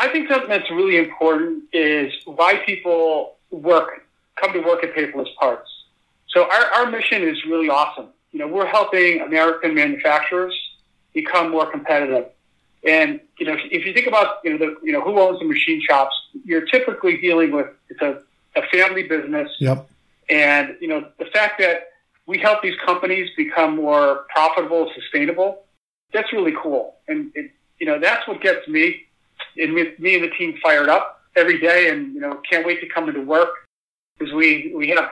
I think something that's really important is why people work, come to work at Paperless Parts. So our, our mission is really awesome. You know, we're helping American manufacturers become more competitive. And you know, if you think about you know the you know who owns the machine shops, you're typically dealing with it's a, a family business. Yep. And you know the fact that we help these companies become more profitable, sustainable, that's really cool. And it, you know that's what gets me and me, me and the team fired up every day, and you know can't wait to come into work because we we have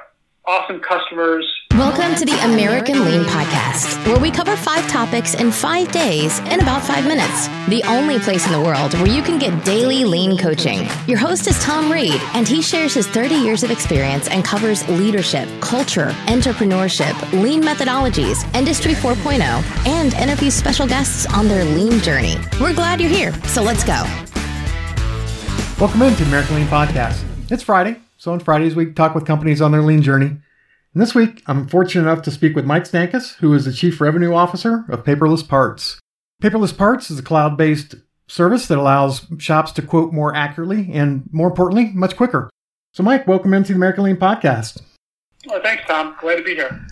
awesome customers. Welcome to the American Lean Podcast, where we cover five topics in five days in about five minutes. The only place in the world where you can get daily lean coaching. Your host is Tom Reed, and he shares his 30 years of experience and covers leadership, culture, entrepreneurship, lean methodologies, Industry 4.0, and interviews special guests on their lean journey. We're glad you're here, so let's go. Welcome into American Lean Podcast. It's Friday, so on Fridays we talk with companies on their lean journey. And this week, I'm fortunate enough to speak with Mike Stankus, who is the Chief Revenue Officer of Paperless Parts. Paperless Parts is a cloud based service that allows shops to quote more accurately and, more importantly, much quicker. So, Mike, welcome into the American Lean Podcast. Well, thanks, Tom. Glad to be here.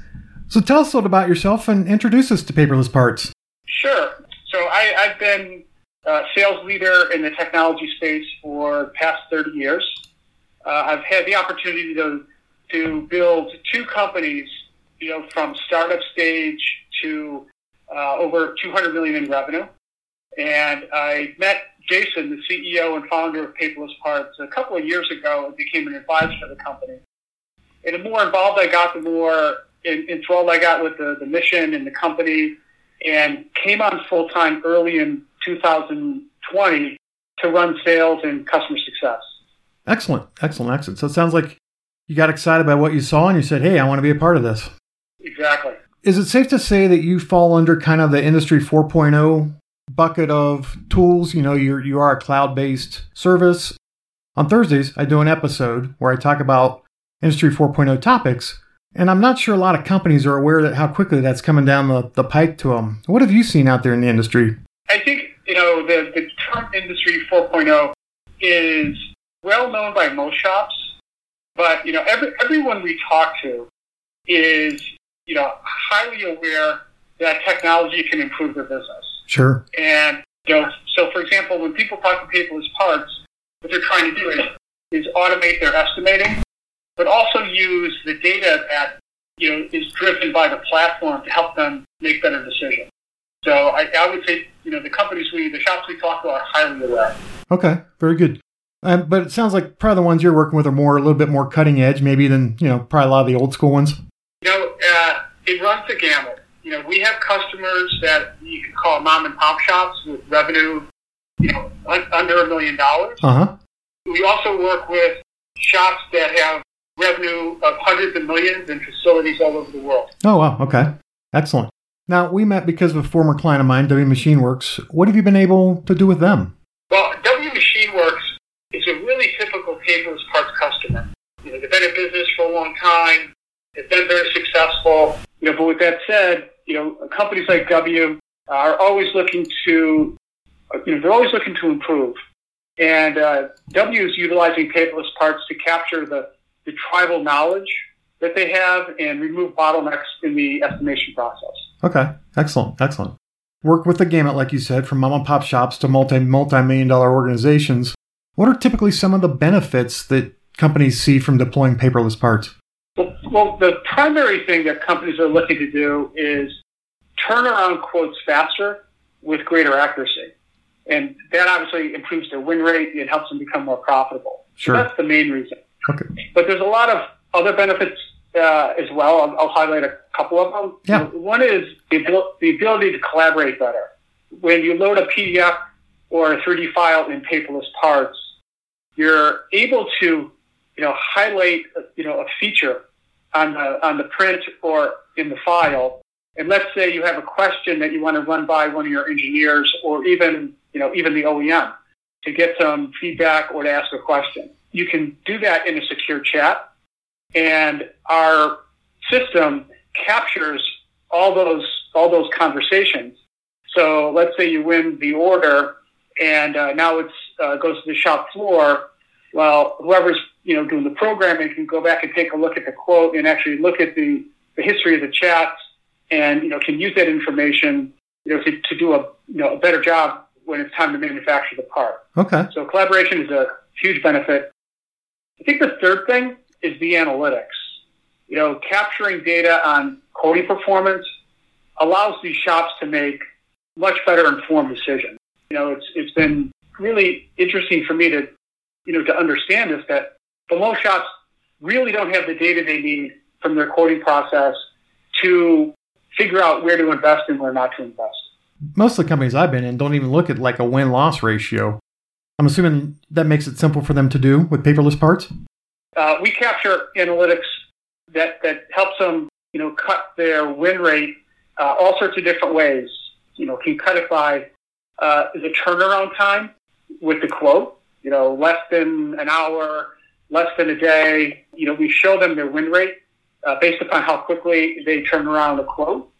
So, tell us a little about yourself and introduce us to Paperless Parts. Sure. So, I, I've been a sales leader in the technology space for past 30 years. Uh, I've had the opportunity to to build two companies, you know, from startup stage to uh, over 200 million in revenue. And I met Jason, the CEO and founder of Paperless Parts, a couple of years ago and became an advisor to the company. And the more involved I got, the more enthralled I got with the, the mission and the company and came on full time early in 2020 to run sales and customer success. Excellent, excellent, excellent. So it sounds like you got excited by what you saw and you said, hey, I want to be a part of this. Exactly. Is it safe to say that you fall under kind of the industry 4.0 bucket of tools? You know, you're, you are a cloud based service. On Thursdays, I do an episode where I talk about industry 4.0 topics. And I'm not sure a lot of companies are aware that how quickly that's coming down the, the pike to them. What have you seen out there in the industry? I think, you know, the, the term industry 4.0 is well known by most shops but you know, every, everyone we talk to is you know highly aware that technology can improve their business. Sure. And you know, so for example, when people talk to people as parts, what they're trying to do is is automate their estimating, but also use the data that you know is driven by the platform to help them make better decisions. So I, I would say, you know, the companies we, the shops we talk to are highly aware. Okay, very good. Um, but it sounds like probably the ones you're working with are more a little bit more cutting edge, maybe than you know probably a lot of the old school ones. You know, uh, it runs the gamut. You know, we have customers that you could call mom and pop shops with revenue, you know, un- under a million dollars. Uh huh. We also work with shops that have revenue of hundreds of millions and facilities all over the world. Oh wow, okay, excellent. Now we met because of a former client of mine, W Machine Works. What have you been able to do with them? Well, W Machine Works is a really typical paperless parts customer. You know, they've been in business for a long time. They've been very successful. You know, but with that said, you know, companies like W are always looking to, you know, they're always looking to improve. And uh, W is utilizing paperless parts to capture the, the tribal knowledge that they have and remove bottlenecks in the estimation process. Okay, excellent, excellent. Work with the gamut, like you said, from mom and pop shops to multi multi million dollar organizations. What are typically some of the benefits that companies see from deploying paperless parts? Well, the primary thing that companies are looking to do is turn around quotes faster with greater accuracy. And that obviously improves their win rate. It helps them become more profitable. Sure. So that's the main reason. Okay. But there's a lot of other benefits uh, as well. I'll, I'll, highlight a couple of them. Yeah. One is the, abil- the ability to collaborate better. When you load a PDF or a 3D file in paperless parts, you're able to, you know, highlight, you know, a feature on the on the print or in the file. And let's say you have a question that you want to run by one of your engineers or even, you know, even the OEM to get some feedback or to ask a question. You can do that in a secure chat. And our system captures all those all those conversations. So let's say you win the order and uh, now it uh, goes to the shop floor, well, whoever's you know doing the programming can go back and take a look at the quote and actually look at the, the history of the chats and you know can use that information you know to, to do a you know a better job when it's time to manufacture the part. Okay. So collaboration is a huge benefit. I think the third thing is the analytics. You know, capturing data on quoting performance allows these shops to make much better informed decisions. You know, it's it's been really interesting for me to, you know, to understand this that the loan shops really don't have the data they need from their quoting process to figure out where to invest and where not to invest. Most of the companies I've been in don't even look at like a win loss ratio. I'm assuming that makes it simple for them to do with paperless parts. Uh, we capture analytics that that helps them, you know, cut their win rate uh, all sorts of different ways. You know, can cut it by uh, the turnaround time with the quote. You know, less than an hour, less than a day. You know, we show them their win rate uh, based upon how quickly they turn around a quote.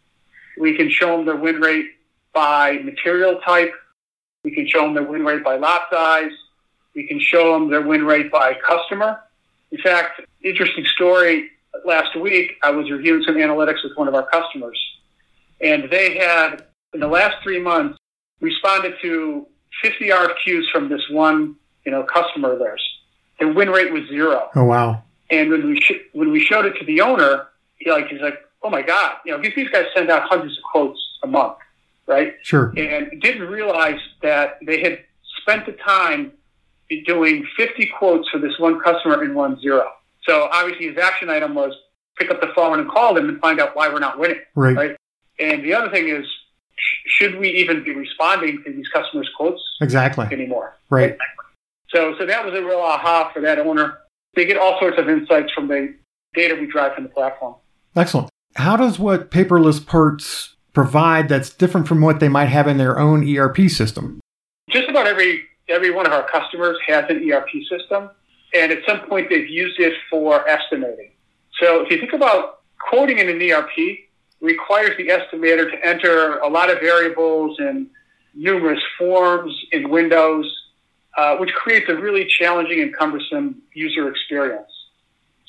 We can show them their win rate by material type. We can show them their win rate by lot size. We can show them their win rate by customer. In fact, interesting story. Last week, I was reviewing some analytics with one of our customers, and they had, in the last three months, responded to 50 RFQs from this one, you know, customer of theirs. Their win rate was zero. Oh wow! And when we sh- when we showed it to the owner, he like he's like, "Oh my god!" You know, these these guys send out hundreds of quotes a month, right? Sure. And didn't realize that they had spent the time doing 50 quotes for this one customer in won zero. So obviously his action item was pick up the phone and call them and find out why we're not winning. Right. Right. And the other thing is, sh- should we even be responding to these customers' quotes Exactly. anymore? Right. So, so that was a real aha for that owner. They get all sorts of insights from the data we drive from the platform. Excellent. How does what paperless parts provide that's different from what they might have in their own ERP system? Just about every every one of our customers has an ERP system, and at some point they've used it for estimating. So if you think about quoting in an ERP, requires the estimator to enter a lot of variables and numerous forms in Windows, uh, which creates a really challenging and cumbersome user experience.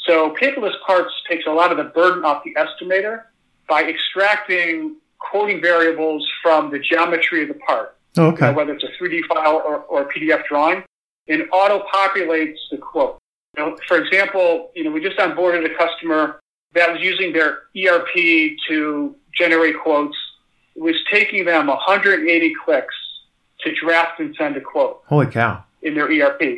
So paperless parts takes a lot of the burden off the estimator by extracting quoting variables from the geometry of the part Oh, you okay. know, whether it's a 3D file or, or a PDF drawing, and auto-populates the quote. You know, for example, you know, we just onboarded a customer that was using their ERP to generate quotes. It was taking them 180 clicks to draft and send a quote Holy cow. in their ERP.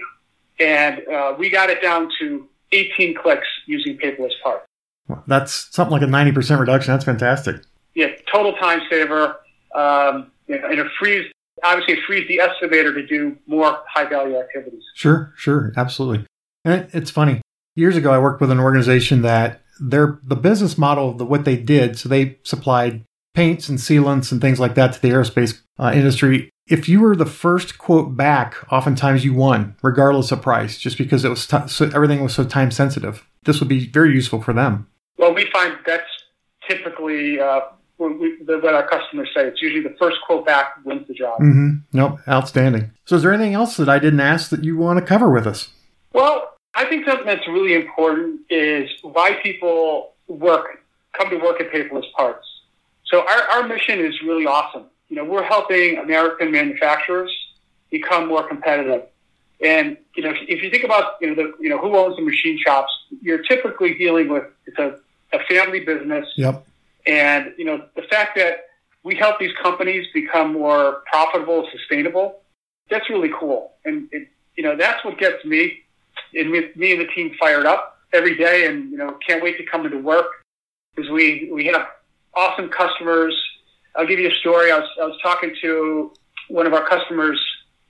And uh, we got it down to 18 clicks using paperless parts. Well, That's something like a 90% reduction. That's fantastic. Yeah, total time saver. Um, and it frees, obviously, it frees the estimator to do more high value activities. Sure, sure, absolutely. And it's funny. Years ago, I worked with an organization that their the business model of the, what they did. So they supplied paints and sealants and things like that to the aerospace uh, industry. If you were the first quote back, oftentimes you won, regardless of price, just because it was t- so everything was so time sensitive. This would be very useful for them. Well, we find that's typically uh, we, what our customers say. It's usually the first quote back wins the job. Mm-hmm. Nope, outstanding. So, is there anything else that I didn't ask that you want to cover with us? Well, I think something that's really important is why people work, come to work at Paperless Parts. So our, our mission is really awesome. You know, we're helping American manufacturers become more competitive. And, you know, if you think about, you know, the, you know, who owns the machine shops, you're typically dealing with, it's a, a family business. Yep. And, you know, the fact that we help these companies become more profitable, sustainable, that's really cool. And, it, you know, that's what gets me and me, me and the team fired up every day and, you know, can't wait to come into work because we, we have awesome customers. I'll give you a story. I was, I was talking to one of our customers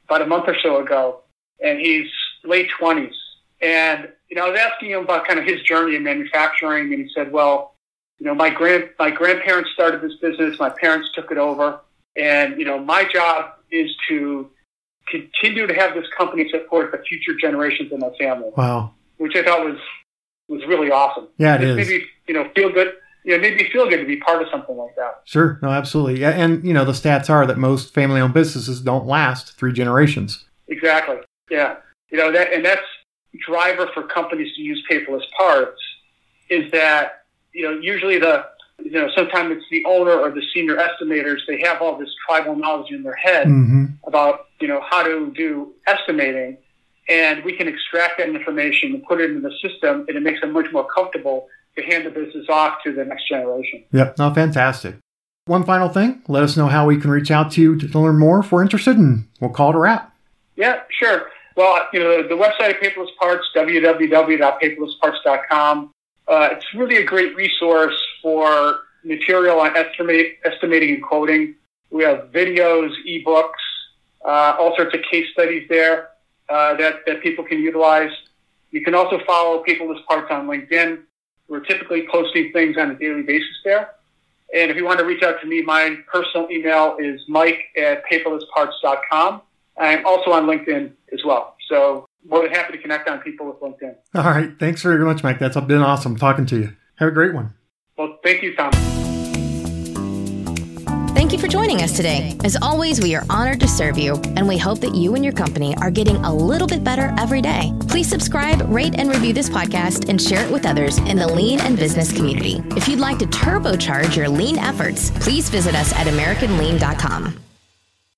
about a month or so ago and he's late twenties. And, you know, I was asking him about kind of his journey in manufacturing and he said, well, you know, my grand, my grandparents started this business. My parents took it over. And, you know, my job is to continue to have this company support the future generations in my family, Wow. which I thought was, was really awesome. Yeah, it It is. made me, you know, feel good. You know, it made me feel good to be part of something like that. Sure. No, absolutely. Yeah, and you know the stats are that most family-owned businesses don't last three generations. Exactly. Yeah. You know that, and that's driver for companies to use paperless parts is that you know usually the you know sometimes it's the owner or the senior estimators they have all this tribal knowledge in their head Mm-hmm. about you know how to do estimating and we can extract that information and put it into the system and it makes them much more comfortable to hand the business off to the next generation Yep. No, fantastic. One final thing. Let us know how we can reach out to you to, learn more if we're interested, and we'll call it a wrap. yeah sure well you know the, the website of paperless parts www.paperlessparts.com uh, it's really a great resource for material on estimate, estimating and quoting we have videos ebooks uh, all sorts of case studies there uh, that, that people can utilize. You can also follow Paperless Parts on LinkedIn. We're typically posting things on a daily basis there. And if you want to reach out to me, my personal email is mike at paperlessparts.com. I'm also on LinkedIn as well. So more than happy to connect on people with LinkedIn. All right. Thanks very much, Mike. That's been awesome talking to you. Have a great one. Well, thank you, Tom. Thank you for joining us today. As always, we are honored to serve you, and we hope that you and your company are getting a little bit better every day. Please subscribe, rate, and review this podcast and share it with others in the lean and business community. If you'd like to turbocharge your lean efforts, please visit us at AmericanLean.com.